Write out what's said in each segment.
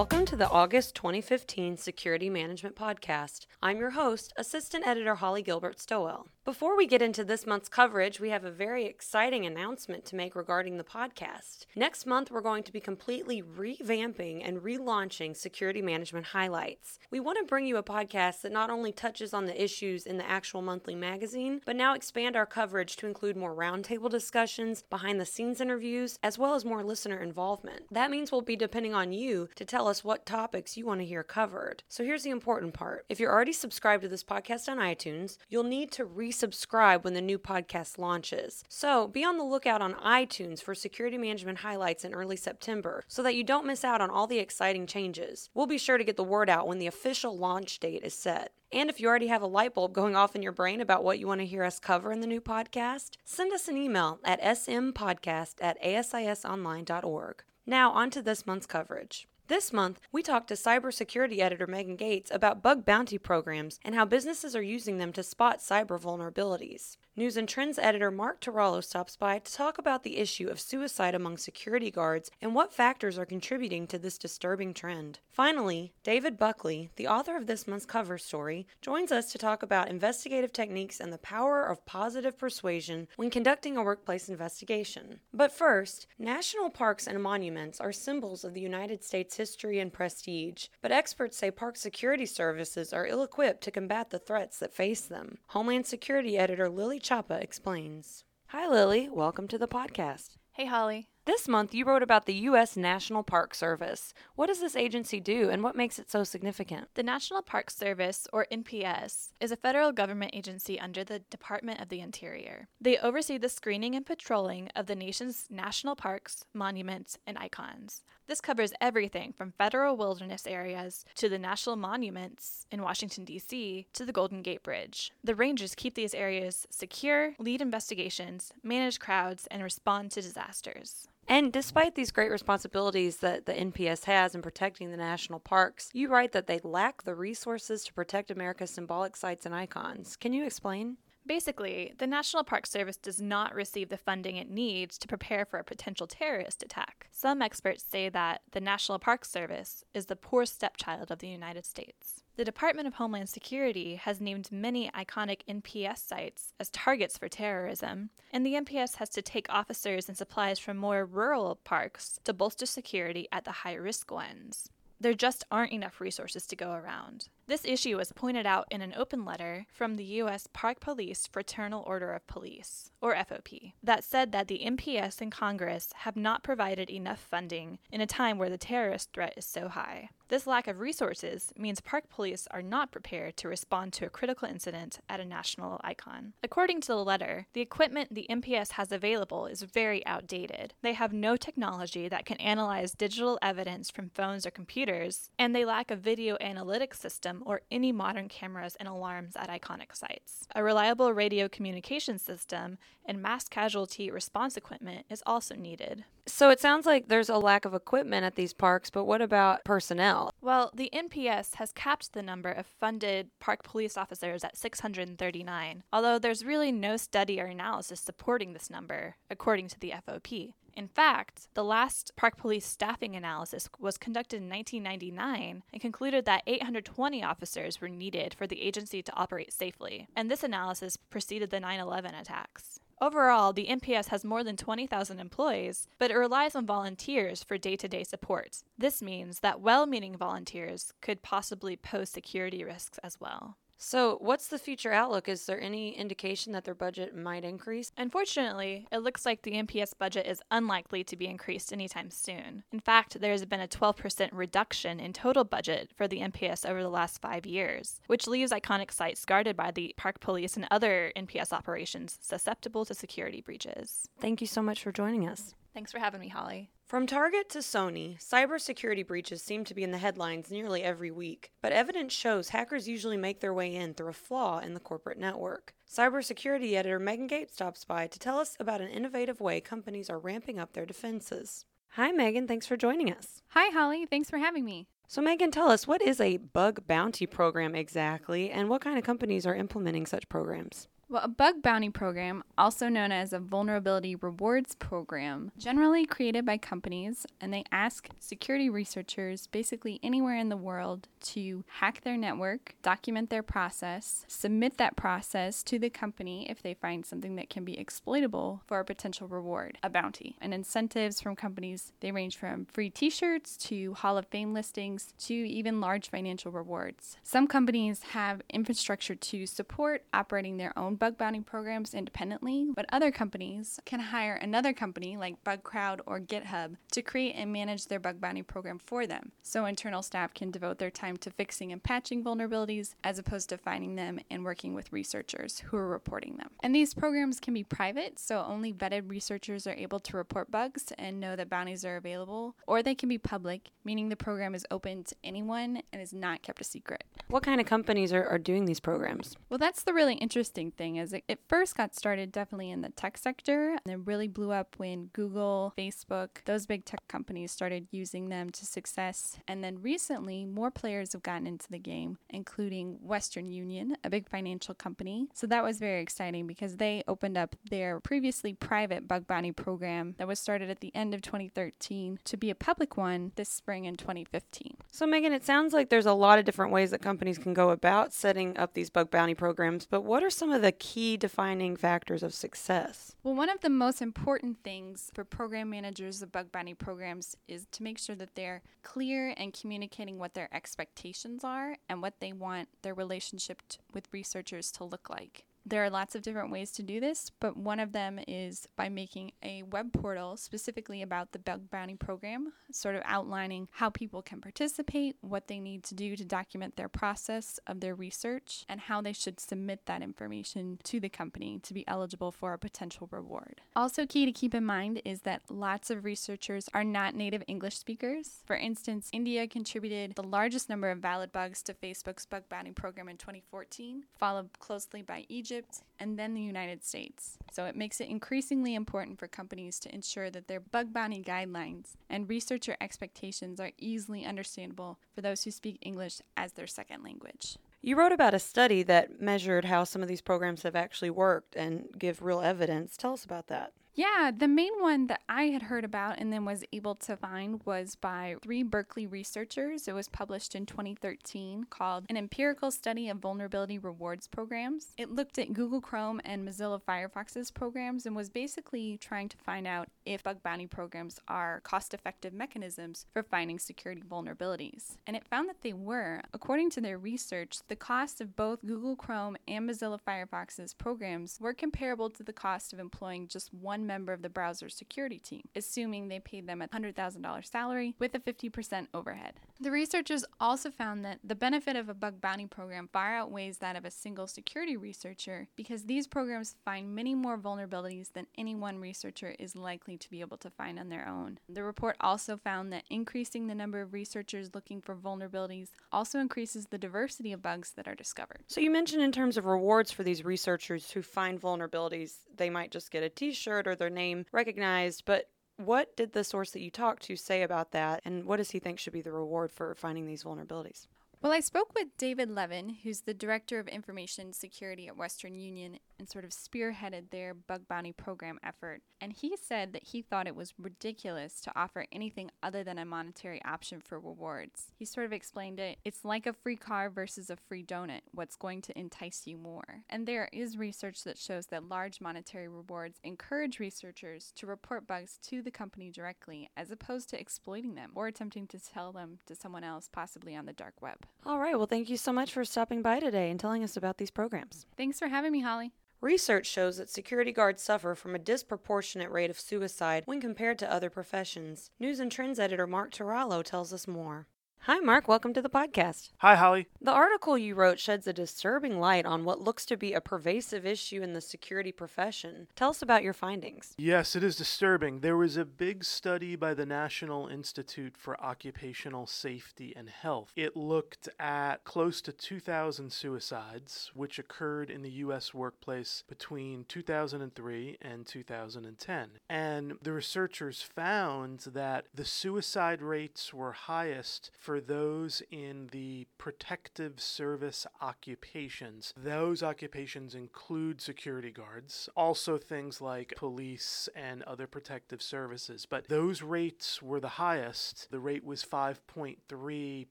Welcome to the August 2015 Security Management Podcast. I'm your host, Assistant Editor Holly Gilbert Stowell. Before we get into this month's coverage, we have a very exciting announcement to make regarding the podcast. Next month, we're going to be completely revamping and relaunching Security Management Highlights. We want to bring you a podcast that not only touches on the issues in the actual monthly magazine, but now expand our coverage to include more roundtable discussions, behind the scenes interviews, as well as more listener involvement. That means we'll be depending on you to tell us what topics you want to hear covered. So here's the important part if you're already subscribed to this podcast on iTunes, you'll need to re subscribe when the new podcast launches. So be on the lookout on iTunes for security management highlights in early September so that you don't miss out on all the exciting changes. We'll be sure to get the word out when the official launch date is set. And if you already have a light bulb going off in your brain about what you want to hear us cover in the new podcast, send us an email at smpodcast at asisonline.org. Now, on to this month's coverage. This month, we talked to cybersecurity editor Megan Gates about bug bounty programs and how businesses are using them to spot cyber vulnerabilities. News and Trends editor Mark Tarallo stops by to talk about the issue of suicide among security guards and what factors are contributing to this disturbing trend. Finally, David Buckley, the author of this month's cover story, joins us to talk about investigative techniques and the power of positive persuasion when conducting a workplace investigation. But first, national parks and monuments are symbols of the United States history and prestige, but experts say park security services are ill equipped to combat the threats that face them. Homeland Security editor Lily Chapa explains. Hi, Lily. Welcome to the podcast. Hey, Holly. This month, you wrote about the U.S. National Park Service. What does this agency do and what makes it so significant? The National Park Service, or NPS, is a federal government agency under the Department of the Interior. They oversee the screening and patrolling of the nation's national parks, monuments, and icons. This covers everything from federal wilderness areas to the national monuments in Washington, D.C., to the Golden Gate Bridge. The rangers keep these areas secure, lead investigations, manage crowds, and respond to disasters. And despite these great responsibilities that the NPS has in protecting the national parks, you write that they lack the resources to protect America's symbolic sites and icons. Can you explain? Basically, the National Park Service does not receive the funding it needs to prepare for a potential terrorist attack. Some experts say that the National Park Service is the poor stepchild of the United States. The Department of Homeland Security has named many iconic NPS sites as targets for terrorism, and the NPS has to take officers and supplies from more rural parks to bolster security at the high risk ones. There just aren't enough resources to go around. This issue was pointed out in an open letter from the U.S. Park Police Fraternal Order of Police, or FOP, that said that the NPS and Congress have not provided enough funding in a time where the terrorist threat is so high. This lack of resources means park police are not prepared to respond to a critical incident at a national icon. According to the letter, the equipment the NPS has available is very outdated. They have no technology that can analyze digital evidence from phones or computers, and they lack a video analytics system or any modern cameras and alarms at iconic sites. A reliable radio communication system and mass casualty response equipment is also needed. So it sounds like there's a lack of equipment at these parks, but what about personnel? Well, the NPS has capped the number of funded park police officers at 639, although there's really no study or analysis supporting this number, according to the FOP. In fact, the last park police staffing analysis was conducted in 1999 and concluded that 820 officers were needed for the agency to operate safely, and this analysis preceded the 9 11 attacks. Overall, the NPS has more than 20,000 employees, but it relies on volunteers for day to day support. This means that well meaning volunteers could possibly pose security risks as well. So, what's the future outlook? Is there any indication that their budget might increase? Unfortunately, it looks like the NPS budget is unlikely to be increased anytime soon. In fact, there has been a 12% reduction in total budget for the NPS over the last five years, which leaves iconic sites guarded by the park police and other NPS operations susceptible to security breaches. Thank you so much for joining us. Thanks for having me, Holly. From Target to Sony, cybersecurity breaches seem to be in the headlines nearly every week, but evidence shows hackers usually make their way in through a flaw in the corporate network. Cybersecurity editor Megan Gates stops by to tell us about an innovative way companies are ramping up their defenses. Hi, Megan. Thanks for joining us. Hi, Holly. Thanks for having me. So, Megan, tell us what is a bug bounty program exactly, and what kind of companies are implementing such programs? Well, a bug bounty program, also known as a vulnerability rewards program, generally created by companies, and they ask security researchers basically anywhere in the world to hack their network, document their process, submit that process to the company if they find something that can be exploitable for a potential reward, a bounty. And incentives from companies, they range from free t shirts to Hall of Fame listings to even large financial rewards. Some companies have infrastructure to support operating their own bug bounty programs independently, but other companies can hire another company like BugCrowd or GitHub to create and manage their bug bounty program for them. So internal staff can devote their time to fixing and patching vulnerabilities as opposed to finding them and working with researchers who are reporting them. And these programs can be private, so only vetted researchers are able to report bugs and know that bounties are available, or they can be public, meaning the program is open to anyone and is not kept a secret. What kind of companies are, are doing these programs? Well, that's the really interesting thing is it, it first got started definitely in the tech sector and it really blew up when Google, Facebook, those big tech companies started using them to success. And then recently, more players have gotten into the game, including Western Union, a big financial company. So that was very exciting because they opened up their previously private bug bounty program that was started at the end of 2013 to be a public one this spring in 2015. So, Megan, it sounds like there's a lot of different ways that companies can go about setting up these bug bounty programs, but what are some of the key defining factors of success? Well, one of the most important things for program managers of bug bounty programs is to make sure that they're clear and communicating what their expectations are and what they want their relationship with researchers to look like. There are lots of different ways to do this, but one of them is by making a web portal specifically about the bug bounty program, sort of outlining how people can participate, what they need to do to document their process of their research, and how they should submit that information to the company to be eligible for a potential reward. Also, key to keep in mind is that lots of researchers are not native English speakers. For instance, India contributed the largest number of valid bugs to Facebook's bug bounty program in 2014, followed closely by Egypt. Egypt, and then the United States. So it makes it increasingly important for companies to ensure that their bug bounty guidelines and researcher expectations are easily understandable for those who speak English as their second language. You wrote about a study that measured how some of these programs have actually worked and give real evidence. Tell us about that. Yeah, the main one that I had heard about and then was able to find was by three Berkeley researchers. It was published in 2013 called An Empirical Study of Vulnerability Rewards Programs. It looked at Google Chrome and Mozilla Firefox's programs and was basically trying to find out if bug bounty programs are cost effective mechanisms for finding security vulnerabilities. And it found that they were. According to their research, the cost of both Google Chrome and Mozilla Firefox's programs were comparable to the cost of employing just one member of the browser's security team, assuming they paid them a $100,000 salary with a 50% overhead. The researchers also found that the benefit of a bug bounty program far outweighs that of a single security researcher because these programs find many more vulnerabilities than any one researcher is likely to be able to find on their own. The report also found that increasing the number of researchers looking for vulnerabilities also increases the diversity of bugs that are discovered. So, you mentioned in terms of rewards for these researchers who find vulnerabilities, they might just get a t shirt or their name recognized, but what did the source that you talked to say about that, and what does he think should be the reward for finding these vulnerabilities? Well, I spoke with David Levin, who's the Director of Information Security at Western Union and sort of spearheaded their bug bounty program effort. And he said that he thought it was ridiculous to offer anything other than a monetary option for rewards. He sort of explained it it's like a free car versus a free donut. What's going to entice you more? And there is research that shows that large monetary rewards encourage researchers to report bugs to the company directly as opposed to exploiting them or attempting to tell them to someone else, possibly on the dark web. All right. Well, thank you so much for stopping by today and telling us about these programs. Thanks for having me, Holly. Research shows that security guards suffer from a disproportionate rate of suicide when compared to other professions. News and Trends editor Mark Tarallo tells us more. Hi, Mark. Welcome to the podcast. Hi, Holly. The article you wrote sheds a disturbing light on what looks to be a pervasive issue in the security profession. Tell us about your findings. Yes, it is disturbing. There was a big study by the National Institute for Occupational Safety and Health. It looked at close to 2,000 suicides, which occurred in the U.S. workplace between 2003 and 2010. And the researchers found that the suicide rates were highest for for those in the protective service occupations. Those occupations include security guards, also things like police and other protective services. But those rates were the highest. The rate was 5.3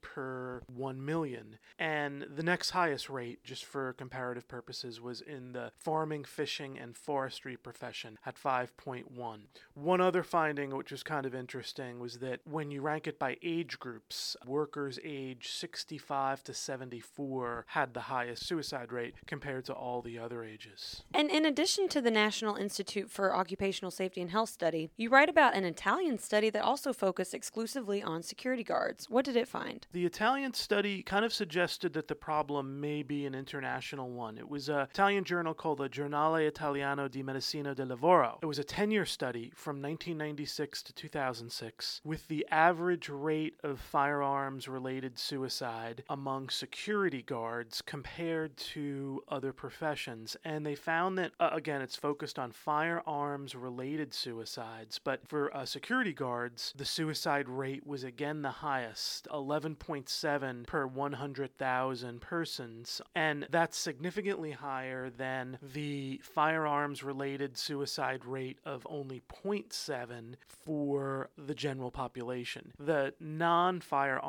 per 1 million. And the next highest rate, just for comparative purposes, was in the farming, fishing, and forestry profession at 5.1. One other finding, which was kind of interesting, was that when you rank it by age groups, workers age 65 to 74 had the highest suicide rate compared to all the other ages. And in addition to the National Institute for Occupational Safety and Health study, you write about an Italian study that also focused exclusively on security guards. What did it find? The Italian study kind of suggested that the problem may be an international one. It was an Italian journal called the Giornale Italiano di Medicina del Lavoro. It was a 10 year study from 1996 to 2006 with the average rate of firearms related suicide among security guards compared to other professions. And they found that, uh, again, it's focused on firearms related suicides, but for uh, security guards, the suicide rate was again the highest 11.7 per 100,000 persons. And that's significantly higher than the firearms related suicide rate of only 0.7 for the general population. The non firearms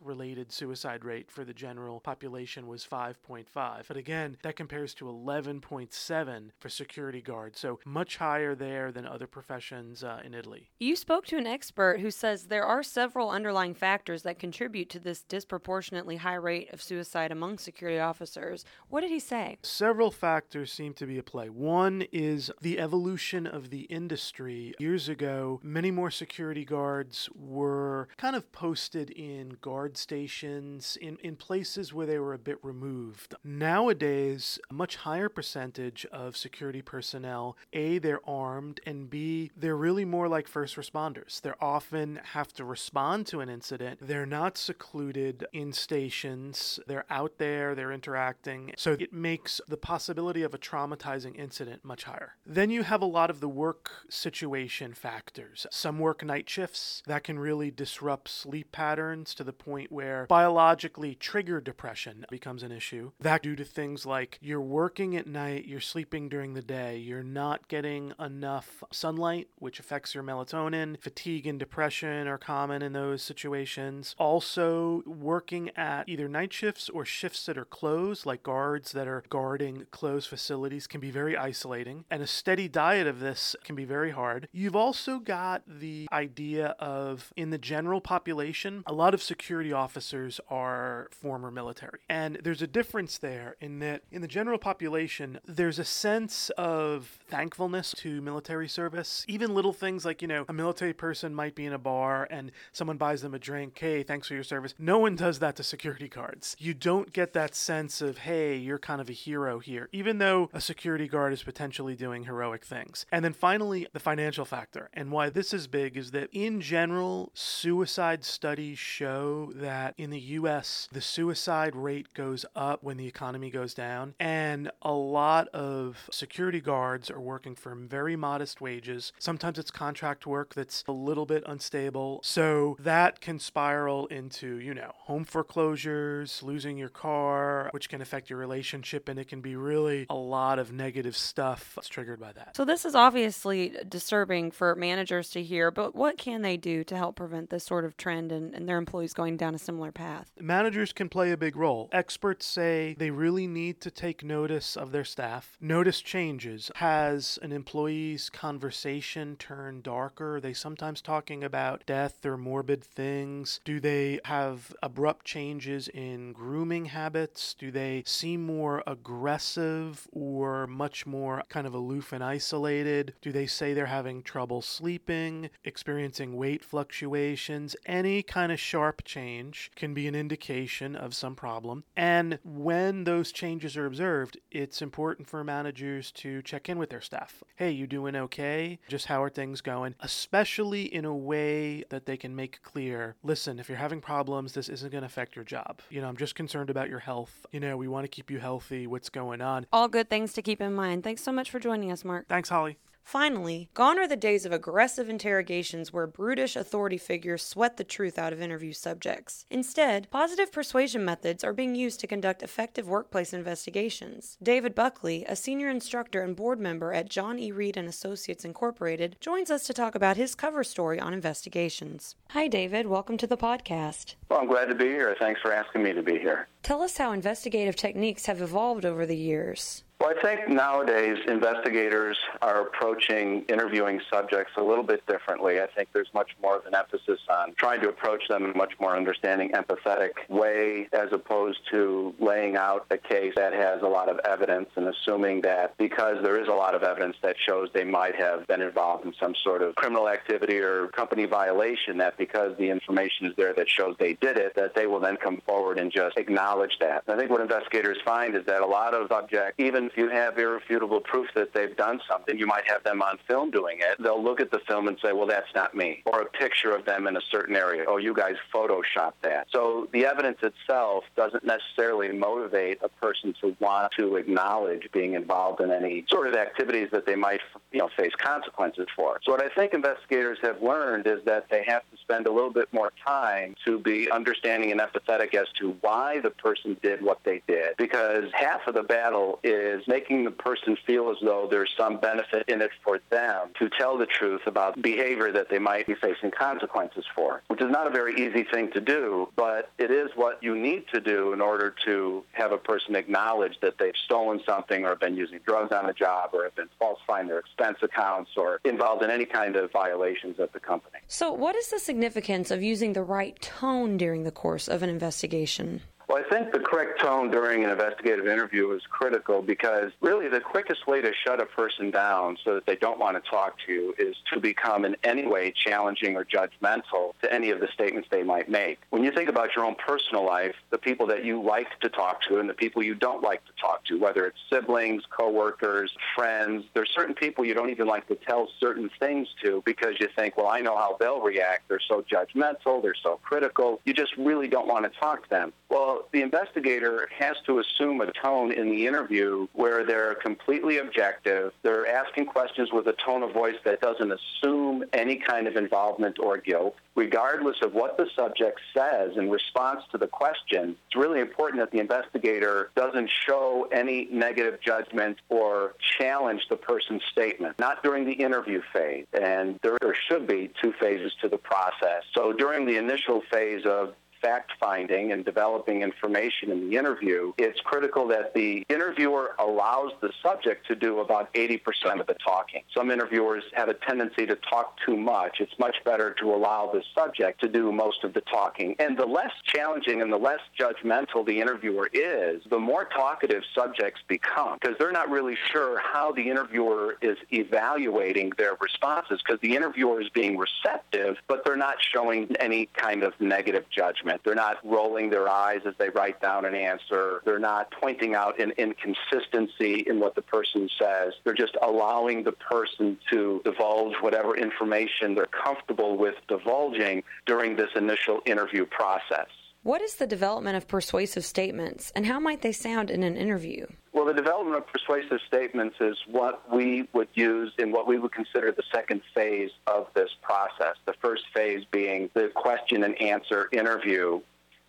related suicide rate for the general population was 5.5. But again, that compares to 11.7 for security guards, so much higher there than other professions uh, in Italy. You spoke to an expert who says there are several underlying factors that contribute to this disproportionately high rate of suicide among security officers. What did he say? Several factors seem to be at play. One is the evolution of the industry. Years ago, many more security guards were kind of posted in guard stations, in, in places where they were a bit removed. Nowadays, a much higher percentage of security personnel, A, they're armed, and B, they're really more like first responders. They often have to respond to an incident. They're not secluded in stations, they're out there, they're interacting. So it makes the possibility of a traumatizing incident much higher. Then you have a lot of the work situation factors. Some work night shifts that can really disrupt sleep patterns to the point where biologically triggered depression becomes an issue. That due to things like you're working at night, you're sleeping during the day, you're not getting enough sunlight, which affects your melatonin. Fatigue and depression are common in those situations. Also, working at either night shifts or shifts that are closed, like guards that are guarding closed facilities, can be very isolating. And a steady diet of this can be very hard. You've also got the idea of, in the general population, a lot of security officers are former military. And there's a difference there in that in the general population, there's a sense of thankfulness to military service. Even little things like, you know, a military person might be in a bar and someone buys them a drink. Hey, thanks for your service. No one does that to security guards. You don't get that sense of, hey, you're kind of a hero here, even though a security guard is potentially doing heroic things. And then finally, the financial factor. And why this is big is that in general, suicide studies show that in the US, the suicide rate goes up when the economy goes down. And a lot of security guards are working for very modest wages. Sometimes it's contract work that's a little bit unstable. So that can spiral into, you know, home foreclosures, losing your car, which can affect your relationship. And it can be really a lot of negative stuff that's triggered by that. So, this is obviously disturbing for managers to hear, but what can they do to help prevent this sort of trend and, and employees going down a similar path? Managers can play a big role. Experts say they really need to take notice of their staff, notice changes. Has an employee's conversation turned darker? Are they sometimes talking about death or morbid things? Do they have abrupt changes in grooming habits? Do they seem more aggressive or much more kind of aloof and isolated? Do they say they're having trouble sleeping, experiencing weight fluctuations? Any kind of sharp change can be an indication of some problem. And when those changes are observed, it's important for managers to check in with their staff. Hey, you doing okay? Just how are things going? Especially in a way that they can make clear listen, if you're having problems, this isn't going to affect your job. You know, I'm just concerned about your health. You know, we want to keep you healthy. What's going on? All good things to keep in mind. Thanks so much for joining us, Mark. Thanks, Holly. Finally, gone are the days of aggressive interrogations where brutish authority figures sweat the truth out of interview subjects. Instead, positive persuasion methods are being used to conduct effective workplace investigations. David Buckley, a senior instructor and board member at John E. Reid and Associates Incorporated, joins us to talk about his cover story on investigations. Hi David, welcome to the podcast. Well, I'm glad to be here. Thanks for asking me to be here. Tell us how investigative techniques have evolved over the years. Well, I think nowadays investigators are approaching interviewing subjects a little bit differently. I think there's much more of an emphasis on trying to approach them in a much more understanding, empathetic way as opposed to laying out a case that has a lot of evidence and assuming that because there is a lot of evidence that shows they might have been involved in some sort of criminal activity or company violation, that because the information is there that shows they did it, that they will then come forward and just acknowledge that. I think what investigators find is that a lot of subjects, even if you have irrefutable proof that they've done something, you might have them on film doing it. They'll look at the film and say, well, that's not me. Or a picture of them in a certain area. Oh, you guys photoshopped that. So the evidence itself doesn't necessarily motivate a person to want to acknowledge being involved in any sort of activities that they might, you know, face consequences for. So what I think investigators have learned is that they have to spend a little bit more time to be understanding and empathetic as to why the person did what they did. Because half of the battle is making the person feel as though there's some benefit in it for them to tell the truth about behavior that they might be facing consequences for, which is not a very easy thing to do, but it is what you need to do in order to have a person acknowledge that they've stolen something or have been using drugs on a job or have been falsifying their expense accounts or involved in any kind of violations at the company. So, what is the significance of using the right tone during the course of an investigation? Well, I think the correct tone during an investigative interview is critical because really the quickest way to shut a person down so that they don't want to talk to you is to become in any way challenging or judgmental to any of the statements they might make. When you think about your own personal life, the people that you like to talk to and the people you don't like to talk to, whether it's siblings, coworkers, friends, there's certain people you don't even like to tell certain things to because you think, well, I know how they'll react. They're so judgmental, they're so critical. You just really don't want to talk to them. Well, the investigator has to assume a tone in the interview where they're completely objective. They're asking questions with a tone of voice that doesn't assume any kind of involvement or guilt. Regardless of what the subject says in response to the question, it's really important that the investigator doesn't show any negative judgment or challenge the person's statement, not during the interview phase. And there, should be two phases to the process. So during the initial phase of fact finding and developing information in the interview, it's critical that the interviewer allows the subject to do about 80% of the talking. Some interviewers have a tendency to talk too much. It's much better to allow the subject to do most of the talking. And the less challenging and the less judgmental the interviewer is, the more talkative subjects become because they're not really sure how the interviewer is evaluating their responses because the interviewer is being receptive, but they're not showing any kind of negative judgment. They're not rolling their eyes as they write down an answer. They're not pointing out an inconsistency in what the person says. They're just allowing the person to divulge whatever information they're comfortable with divulging during this initial interview process. What is the development of persuasive statements, and how might they sound in an interview? Well, the development of persuasive statements is what we would use in what we would consider the second phase of this process. The first phase being the question and answer interview,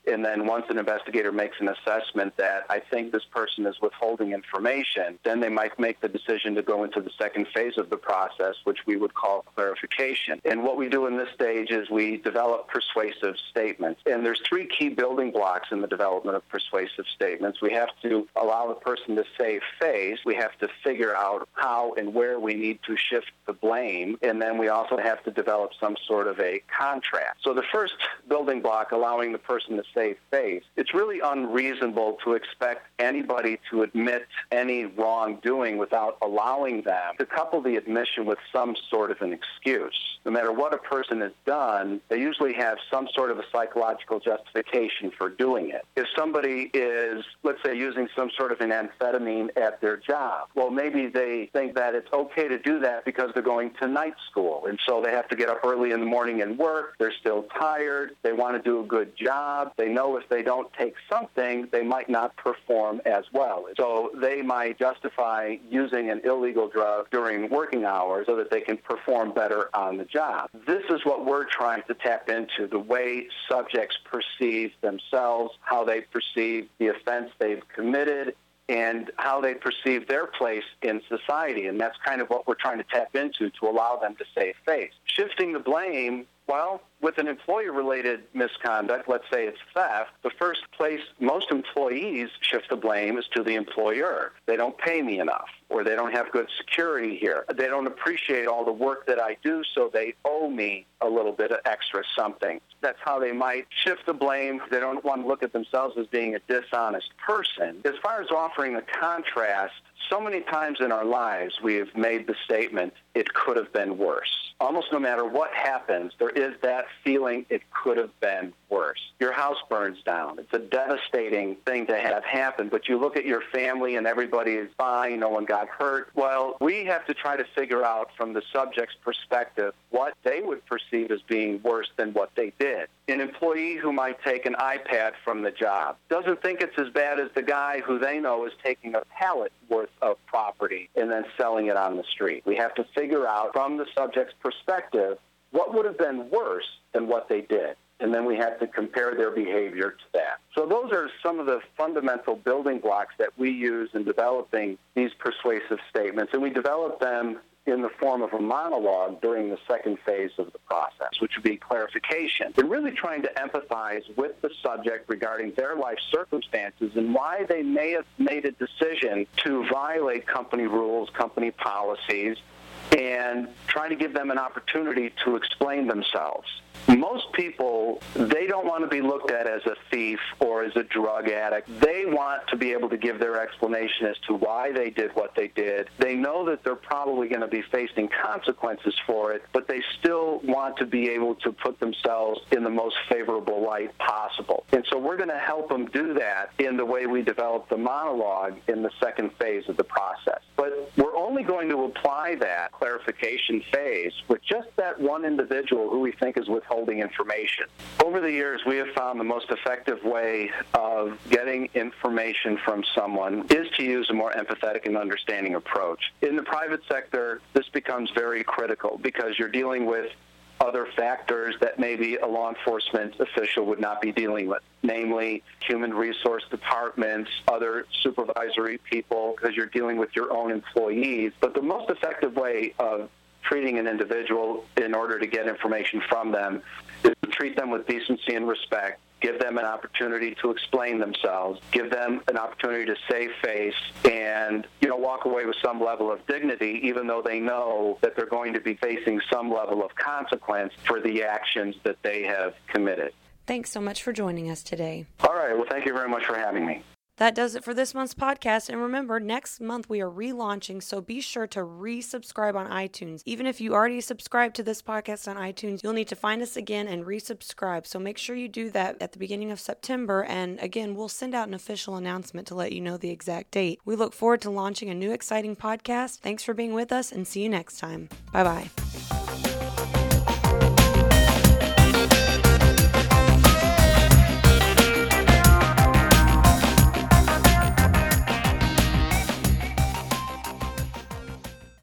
and then once an investigator makes an assessment that I think this person is withholding information, then they might make the decision to go into the second phase of the process, which we would call clarification. And what we do in this stage is we develop persuasive statements. And there's three key building blocks in the development of persuasive statements. We have to allow the person to save face. We have to figure out how and where we need to shift the blame. And then we also have to develop some sort of a contrast. So the first building block, allowing the person to save face, it's really unreasonable to expect anybody to admit any wrongdoing without allowing them to couple the admission with some sort of an excuse. No matter what a person has done, they usually have some sort of a psychological justification for doing it. If somebody is, let's say, using some sort of an amphetamine at their job, well, maybe they think that it's okay to do that because they're going to night school. And so they have to get up early in the morning and work. They're still tired. They want to do a good job. They They know if they don't take something, they might not perform as well. So they might justify using an illegal drug during working hours so that they can perform better on the job. This is what we're trying to tap into, the way subjects perceive themselves, how they perceive the offense they've committed, and how they perceive their place in society. And that's kind of what we're trying to tap into to allow them to save face. Shifting the blame well, with an employee related misconduct, let's say it's theft, the first place most employees shift the blame is to the employer. They don't pay me enough, or they don't have good security here. They don't appreciate all the work that I do, so they owe me a little bit of extra something. That's how they might shift the blame. They don't want to look at themselves as being a dishonest person. As far as offering a contrast, so many times in our lives we have made the statement, it could have been worse almost no matter what happens, there is that feeling it could have been worse. Your house burns down. It's a devastating thing to have happen, but you look at your family and everybody is fine, no one got hurt. Well, we have to try to figure out from the subject's perspective what they would perceive as being worse than what they did. An employee who might take an iPad from the job doesn't think it's as bad as the guy who they know is taking a pallet worth of property and then selling it on the street. We have to figure out from the subject's perspective what would have been worse than what they did. And then we have to compare their behavior to that. So those are some of the fundamental building blocks that we use in developing these persuasive statements. And we develop them in the form of a monologue during the second phase of the process, which would be clarification. And really trying to empathize with the subject regarding their life circumstances and why they may have made a decision to violate company rules, company policies, and trying to give them an opportunity to explain themselves most people they don't want to be looked at as a thief or as a drug addict. They want to be able to give their explanation as to why they did what they did. They know that they're probably going to be facing consequences for it but they still want to be able to put themselves in the most favorable light possible. And so we're going to help them do that in the way we develop the monologue in the second phase of the process. But we're only going to apply that clarification phase with just that one individual who we think is withholding information. Over the years, we have found the most effective way of getting information from someone is to use a more empathetic and understanding approach. In the private sector, this becomes very critical because you're dealing with other factors that maybe a law enforcement official would not be dealing with, namely human resource departments, other supervisory people, because you're dealing with your own employees. But the most effective way of treating an individual in order to get information from them is to treat them with decency and respect, give them an opportunity to explain themselves, give them an opportunity to save face, and you know walk away with some level of dignity, even though they know that they're going to be facing some level of consequence for the actions that they have committed. Thanks so much for joining us today. All right. Well, thank you very much for having me. That does it for this month's podcast. And remember, next month we are relaunching, so be sure to resubscribe on iTunes. Even if you already subscribed to this podcast on iTunes, you'll need to find us again and resubscribe. So make sure you do that at the beginning of September. And again, we'll send out an official announcement to let you know the exact date. We look forward to launching a new exciting podcast. Thanks for being with us and see you next time. Bye bye.